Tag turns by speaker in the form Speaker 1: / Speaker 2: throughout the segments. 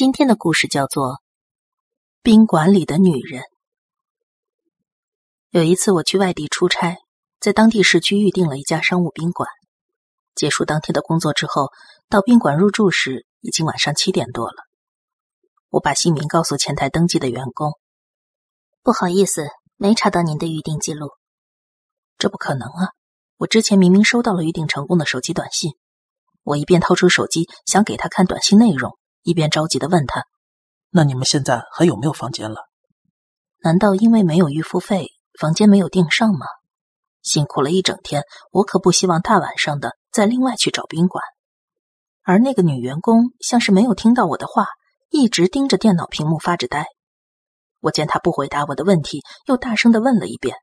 Speaker 1: 今天的故事叫做《宾馆里的女人》。有一次我去外地出差，在当地市区预定了一家商务宾馆。结束当天的工作之后，到宾馆入住时已经晚上七点多了。我把姓名告诉前台登记的员工，
Speaker 2: 不好意思，没查到您的预订记录。
Speaker 1: 这不可能啊！我之前明明收到了预订成功的手机短信。我一边掏出手机想给他看短信内容。一边着急的问他：“
Speaker 3: 那你们现在还有没有房间了？
Speaker 1: 难道因为没有预付费，房间没有订上吗？辛苦了一整天，我可不希望大晚上的再另外去找宾馆。”而那个女员工像是没有听到我的话，一直盯着电脑屏幕发着呆。我见她不回答我的问题，又大声的问了一遍：“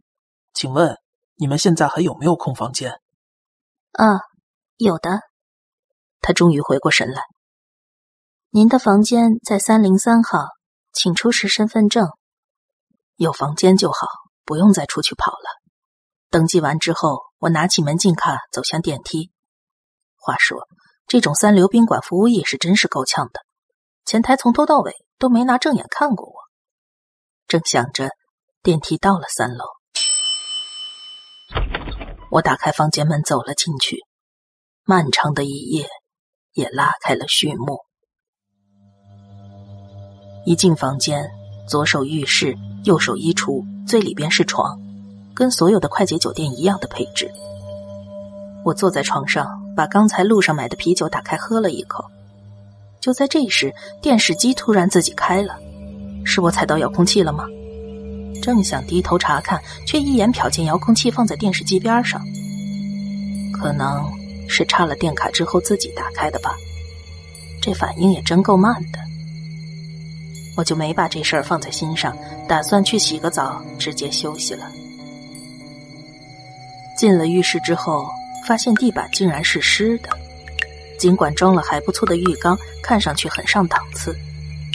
Speaker 3: 请问你们现在还有没有空房间？”“
Speaker 2: 啊，有的。”
Speaker 1: 她终于回过神来。
Speaker 2: 您的房间在三零三号，请出示身份证。
Speaker 1: 有房间就好，不用再出去跑了。登记完之后，我拿起门禁卡走向电梯。话说，这种三流宾馆服务业是真是够呛的，前台从头到尾都没拿正眼看过我。正想着，电梯到了三楼，我打开房间门走了进去。漫长的一夜也拉开了序幕。一进房间，左手浴室，右手衣橱，最里边是床，跟所有的快捷酒店一样的配置。我坐在床上，把刚才路上买的啤酒打开喝了一口。就在这时，电视机突然自己开了，是我踩到遥控器了吗？正想低头查看，却一眼瞟见遥控器放在电视机边上，可能是插了电卡之后自己打开的吧。这反应也真够慢的。我就没把这事儿放在心上，打算去洗个澡，直接休息了。进了浴室之后，发现地板竟然是湿的。尽管装了还不错的浴缸，看上去很上档次，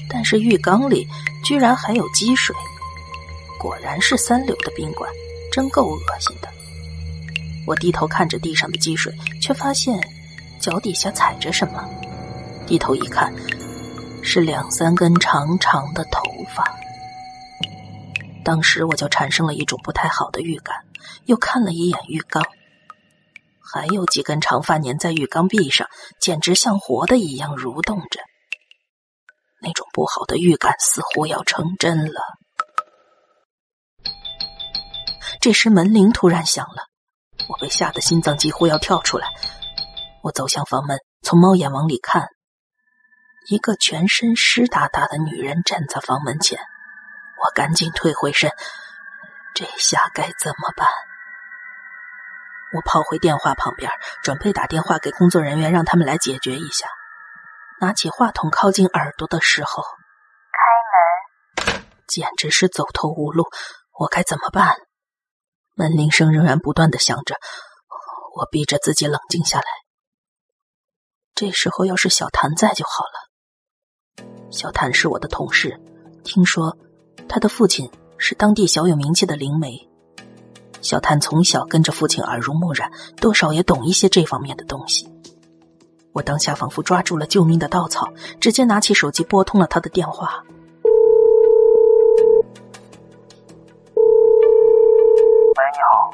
Speaker 1: 但是浴缸里居然还有积水。果然是三流的宾馆，真够恶心的。我低头看着地上的积水，却发现脚底下踩着什么。低头一看。是两三根长长的头发，当时我就产生了一种不太好的预感。又看了一眼浴缸，还有几根长发粘在浴缸壁上，简直像活的一样蠕动着。那种不好的预感似乎要成真了。这时门铃突然响了，我被吓得心脏几乎要跳出来。我走向房门，从猫眼往里看。一个全身湿哒哒的女人站在房门前，我赶紧退回身，这下该怎么办？我跑回电话旁边，准备打电话给工作人员，让他们来解决一下。拿起话筒靠近耳朵的时候，
Speaker 4: 开门，
Speaker 1: 简直是走投无路。我该怎么办？门铃声仍然不断的响着，我逼着自己冷静下来。这时候要是小谭在就好了。小谭是我的同事，听说他的父亲是当地小有名气的灵媒。小谭从小跟着父亲耳濡目染，多少也懂一些这方面的东西。我当下仿佛抓住了救命的稻草，直接拿起手机拨通了他的电话。
Speaker 4: 喂，你好。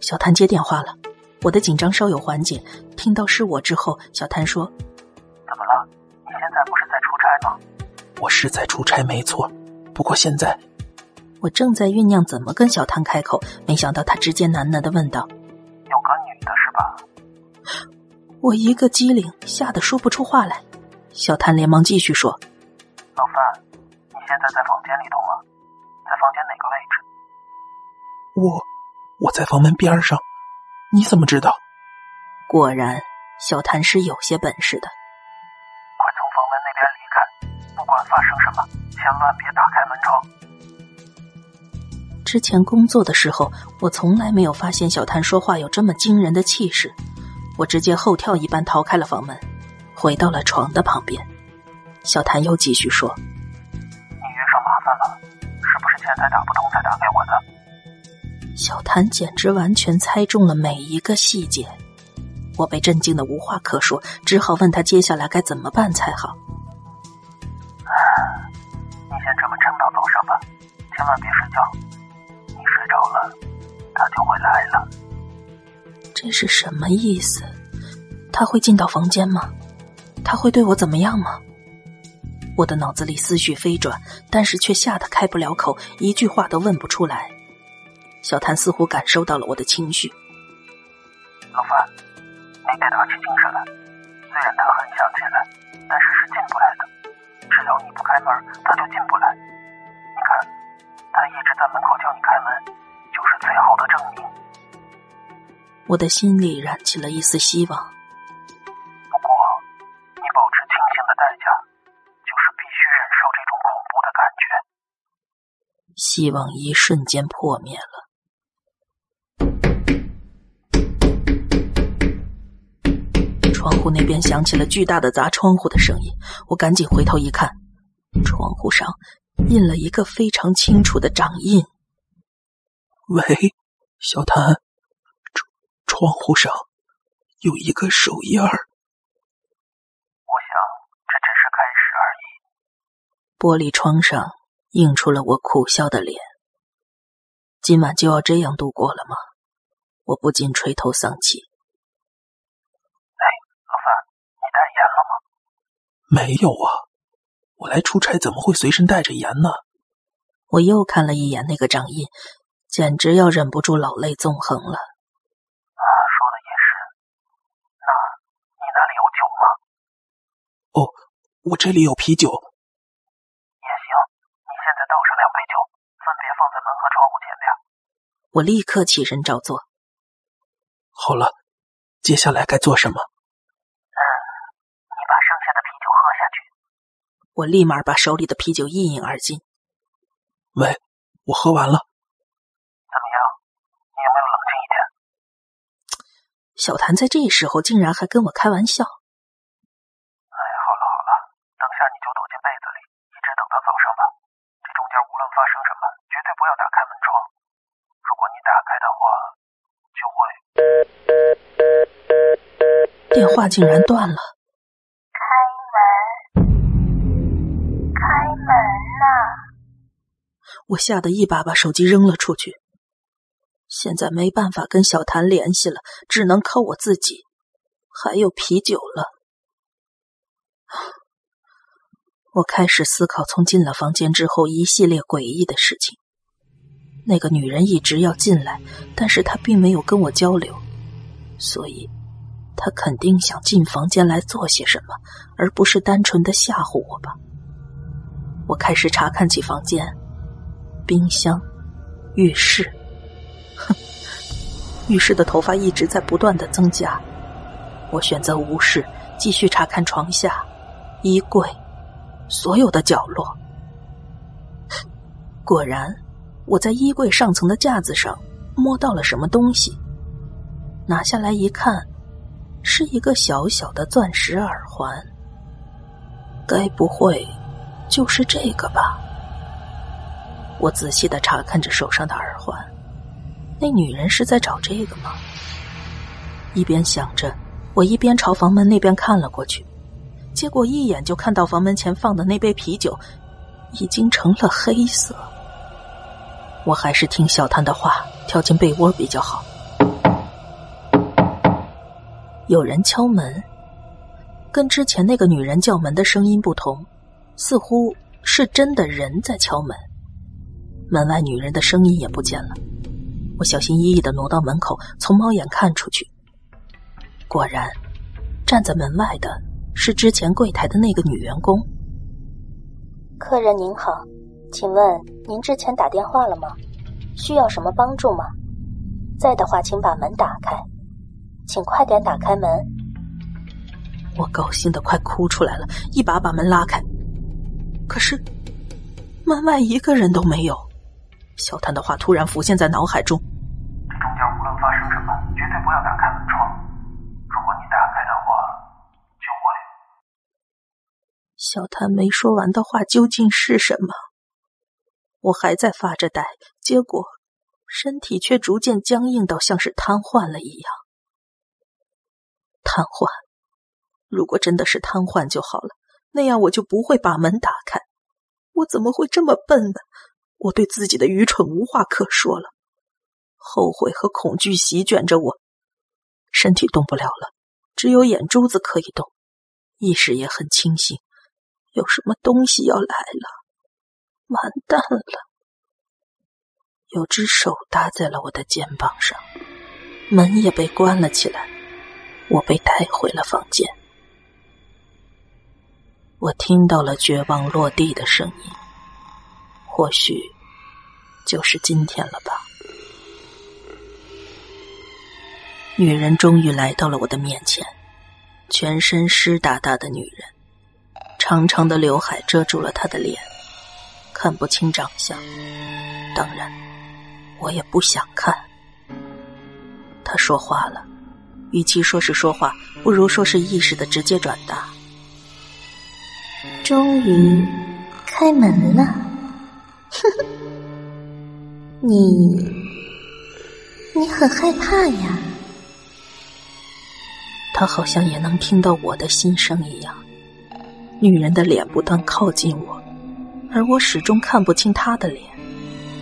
Speaker 1: 小谭接电话了，我的紧张稍有缓解。听到是我之后，小谭说：“
Speaker 4: 怎么了？你现在不是在出差吗？”
Speaker 3: 我是在出差，没错。不过现在，
Speaker 1: 我正在酝酿怎么跟小谭开口，没想到他直接喃喃的问道：“有个
Speaker 4: 女的是吧？”
Speaker 1: 我一个机灵，吓得说不出话来。小谭连忙继续说：“
Speaker 4: 老范，你现在在房间里头吗？在房间哪个位置？”
Speaker 3: 我，我在房门边上。你怎么知道？
Speaker 1: 果然，小谭是有些本事的。
Speaker 4: 不管发生什么，千万别打开门
Speaker 1: 窗。之前工作的时候，我从来没有发现小谭说话有这么惊人的气势。我直接后跳一般逃开了房门，回到了床的旁边。小谭又继续说：“
Speaker 4: 你遇上麻烦了，是不是前台打不通才打给我的？”
Speaker 1: 小谭简直完全猜中了每一个细节，我被震惊的无话可说，只好问他接下来该怎么办才好。
Speaker 4: 千万别睡觉，你睡着了，他就会来了。
Speaker 1: 这是什么意思？他会进到房间吗？他会对我怎么样吗？我的脑子里思绪飞转，但是却吓得开不了口，一句话都问不出来。小谭似乎感受到了我的情绪。
Speaker 4: 老范，你给他起精神来。虽然他很想进来，但是是进不来的。只要你不开门，他就进不来。你看，他一直在门口叫你开门，就是最好的证明。
Speaker 1: 我的心里燃起了一丝希望。不
Speaker 3: 过，你保持清醒的代价，就是必须忍受这种恐怖的感觉
Speaker 1: 希望一瞬间破灭了。窗户那边响起了巨大的砸窗户的声音，我赶紧回头一看，窗户上印了一个非常清楚的掌印。
Speaker 3: 喂，小谭，窗窗户上有一个手印儿。
Speaker 4: 我想这只是开始而已。
Speaker 1: 玻璃窗上。映出了我苦笑的脸。今晚就要这样度过了吗？我不禁垂头丧气。
Speaker 4: 哎，老范，你带盐了吗？
Speaker 3: 没有啊，我来出差怎么会随身带着盐呢？
Speaker 1: 我又看了一眼那个掌印，简直要忍不住老泪纵横了。
Speaker 4: 啊，说的也是。那你那里有酒吗？
Speaker 3: 哦，我这里有啤酒。也行，你现在倒上两杯酒，分别放在门和窗户前边
Speaker 1: 我立刻起身照做。
Speaker 3: 好了，接下来该做什么？
Speaker 4: 嗯，你把剩下的啤酒喝下去。
Speaker 1: 我立马把手里的啤酒一饮而尽。
Speaker 3: 喂，我喝完了。
Speaker 4: 怎么样？你有没有冷静一点？
Speaker 1: 小谭在这时候竟然还跟我开玩笑。
Speaker 4: 哎，好了好了，等下你就躲进被子里，一直等到早上吧。这中间无论发生什么，绝对不要打开门窗。如果你打开
Speaker 1: 的话，就会。电话竟然断了。我吓得一把把手机扔了出去。现在没办法跟小谭联系了，只能靠我自己。还有啤酒了。我开始思考从进了房间之后一系列诡异的事情。那个女人一直要进来，但是她并没有跟我交流，所以她肯定想进房间来做些什么，而不是单纯的吓唬我吧。我开始查看起房间，冰箱、浴室，哼，浴室的头发一直在不断的增加。我选择无视，继续查看床下、衣柜，所有的角落。果然。我在衣柜上层的架子上摸到了什么东西，拿下来一看，是一个小小的钻石耳环。该不会就是这个吧？我仔细的查看着手上的耳环，那女人是在找这个吗？一边想着，我一边朝房门那边看了过去，结果一眼就看到房门前放的那杯啤酒已经成了黑色。我还是听小谭的话，跳进被窝比较好。有人敲门，跟之前那个女人叫门的声音不同，似乎是真的人在敲门。门外女人的声音也不见了。我小心翼翼的挪到门口，从猫眼看出去，果然，站在门外的是之前柜台的那个女员工。
Speaker 2: 客人您好。请问您之前打电话了吗？需要什么帮助吗？在的话，请把门打开，请快点打开门。
Speaker 1: 我高兴的快哭出来了，一把把门拉开。可是门外一个人都没有。小谭的话突然浮现在脑海中：
Speaker 4: 这中间无论发生什么，绝对不要打开门窗。如果你打开的话，就会……
Speaker 1: 小谭没说完的话究竟是什么？我还在发着呆，结果身体却逐渐僵硬到像是瘫痪了一样。瘫痪？如果真的是瘫痪就好了，那样我就不会把门打开。我怎么会这么笨呢？我对自己的愚蠢无话可说了，后悔和恐惧席卷着我，身体动不了了，只有眼珠子可以动，意识也很清醒。有什么东西要来了？完蛋了！有只手搭在了我的肩膀上，门也被关了起来，我被带回了房间。我听到了绝望落地的声音，或许就是今天了吧。女人终于来到了我的面前，全身湿哒哒的女人，长长的刘海遮住了她的脸，看不清长相。当然，我也不想看。她说话了，与其说是说话，不如说是意识的直接转达。
Speaker 2: 终于开门了，你你很害怕呀？
Speaker 1: 他好像也能听到我的心声一样。女人的脸不断靠近我，而我始终看不清她的脸。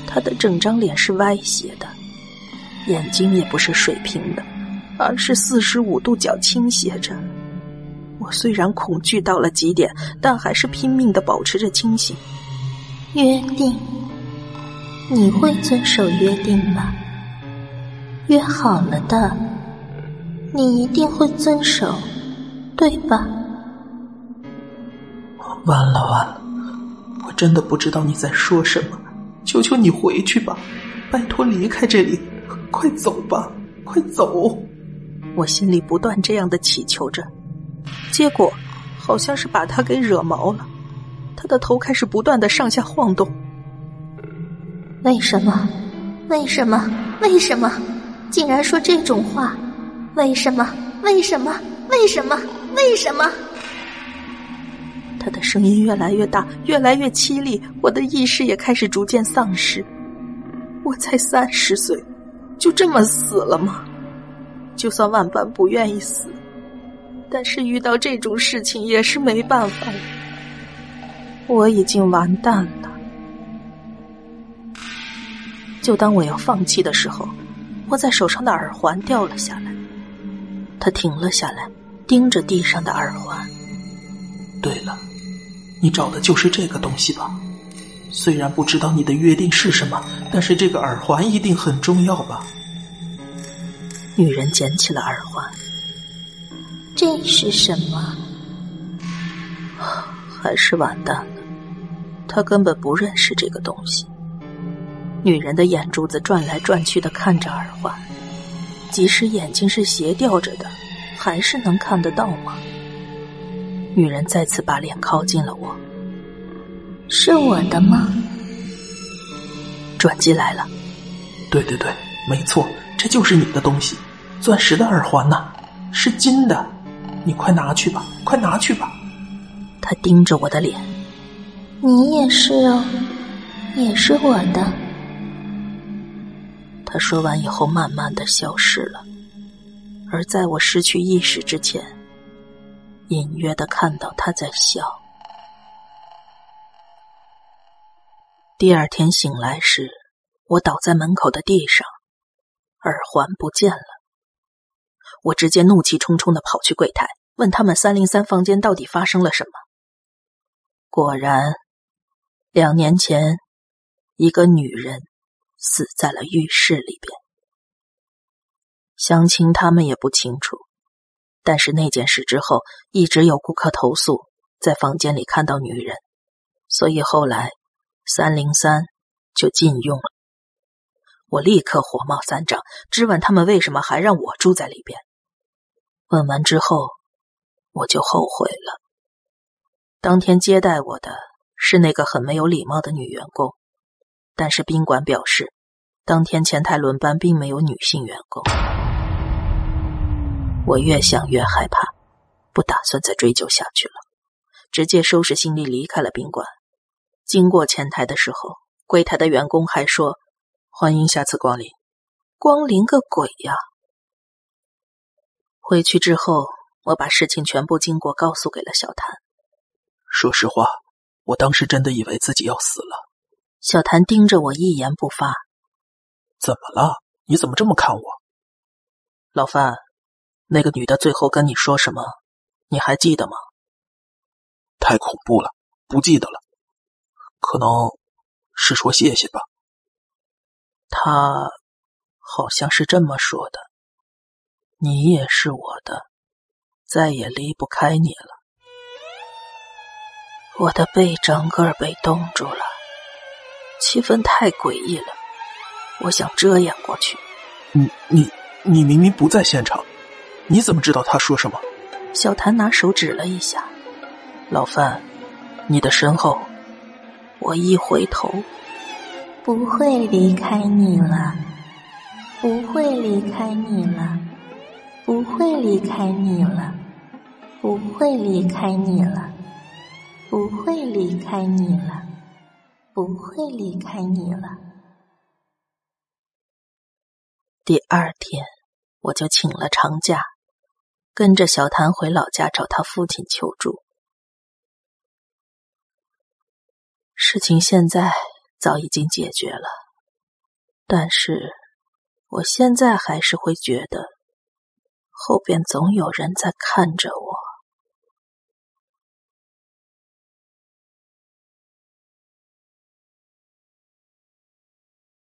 Speaker 1: 她的整张脸是歪斜的，眼睛也不是水平的，而是四十五度角倾斜着。我虽然恐惧到了极点，但还是拼命的保持着清醒。
Speaker 2: 约定，你会遵守约定吗？约好了的，你一定会遵守，对吧？
Speaker 3: 完了完了，我真的不知道你在说什么。求求你回去吧，拜托离开这里，快走吧，快走！
Speaker 1: 我心里不断这样的祈求着。结果，好像是把他给惹毛了，他的头开始不断的上下晃动。
Speaker 2: 为什么？为什么？为什么？竟然说这种话？为什么？为什么？为什么？为什么？
Speaker 1: 他的声音越来越大，越来越凄厉，我的意识也开始逐渐丧失。我才三十岁，就这么死了吗？就算万般不愿意死。但是遇到这种事情也是没办法了，我已经完蛋了。就当我要放弃的时候，握在手上的耳环掉了下来。他停了下来，盯着地上的耳环。
Speaker 3: 对了，你找的就是这个东西吧？虽然不知道你的约定是什么，但是这个耳环一定很重要吧？
Speaker 1: 女人捡起了耳环。
Speaker 2: 这是什么？
Speaker 1: 还是完蛋了。他根本不认识这个东西。女人的眼珠子转来转去的看着耳环，即使眼睛是斜吊着的，还是能看得到吗？女人再次把脸靠近了我。
Speaker 2: 是我的吗？
Speaker 1: 转机来了。
Speaker 3: 对对对，没错，这就是你的东西，钻石的耳环呐，是金的。你快拿去吧，快拿去吧！
Speaker 1: 他盯着我的脸，
Speaker 2: 你也是哦，也是我的。
Speaker 1: 他说完以后，慢慢的消失了。而在我失去意识之前，隐约的看到他在笑。第二天醒来时，我倒在门口的地上，耳环不见了。我直接怒气冲冲的跑去柜台，问他们三零三房间到底发生了什么。果然，两年前，一个女人死在了浴室里边。详情他们也不清楚，但是那件事之后，一直有顾客投诉在房间里看到女人，所以后来三零三就禁用了。我立刻火冒三丈，质问他们为什么还让我住在里边。问完之后，我就后悔了。当天接待我的是那个很没有礼貌的女员工，但是宾馆表示，当天前台轮班并没有女性员工。我越想越害怕，不打算再追究下去了，直接收拾行李离开了宾馆。经过前台的时候，柜台的员工还说：“欢迎下次光临。”光临个鬼呀！回去之后，我把事情全部经过告诉给了小谭。
Speaker 3: 说实话，我当时真的以为自己要死了，
Speaker 1: 小谭盯着我，一言不发。
Speaker 3: 怎么了？你怎么这么看我？
Speaker 1: 老范，那个女的最后跟你说什么？你还记得吗？
Speaker 3: 太恐怖了，不记得了。可能是说谢谢吧。
Speaker 1: 她好像是这么说的。你也是我的，再也离不开你了。我的背整个被冻住了，气氛太诡异了。我想遮掩过去。
Speaker 3: 你你你明明不在现场，你怎么知道他说什么？
Speaker 1: 小谭拿手指了一下，老范，你的身后。我一回头，
Speaker 2: 不会离开你了，不会离开你了，不会离开你了，不会离开你了，不会离开你了，不会离开你了。
Speaker 1: 第二天，我就请了长假，跟着小谭回老家找他父亲求助。事情现在早已经解决了，但是我现在还是会觉得后边总有人在看着我。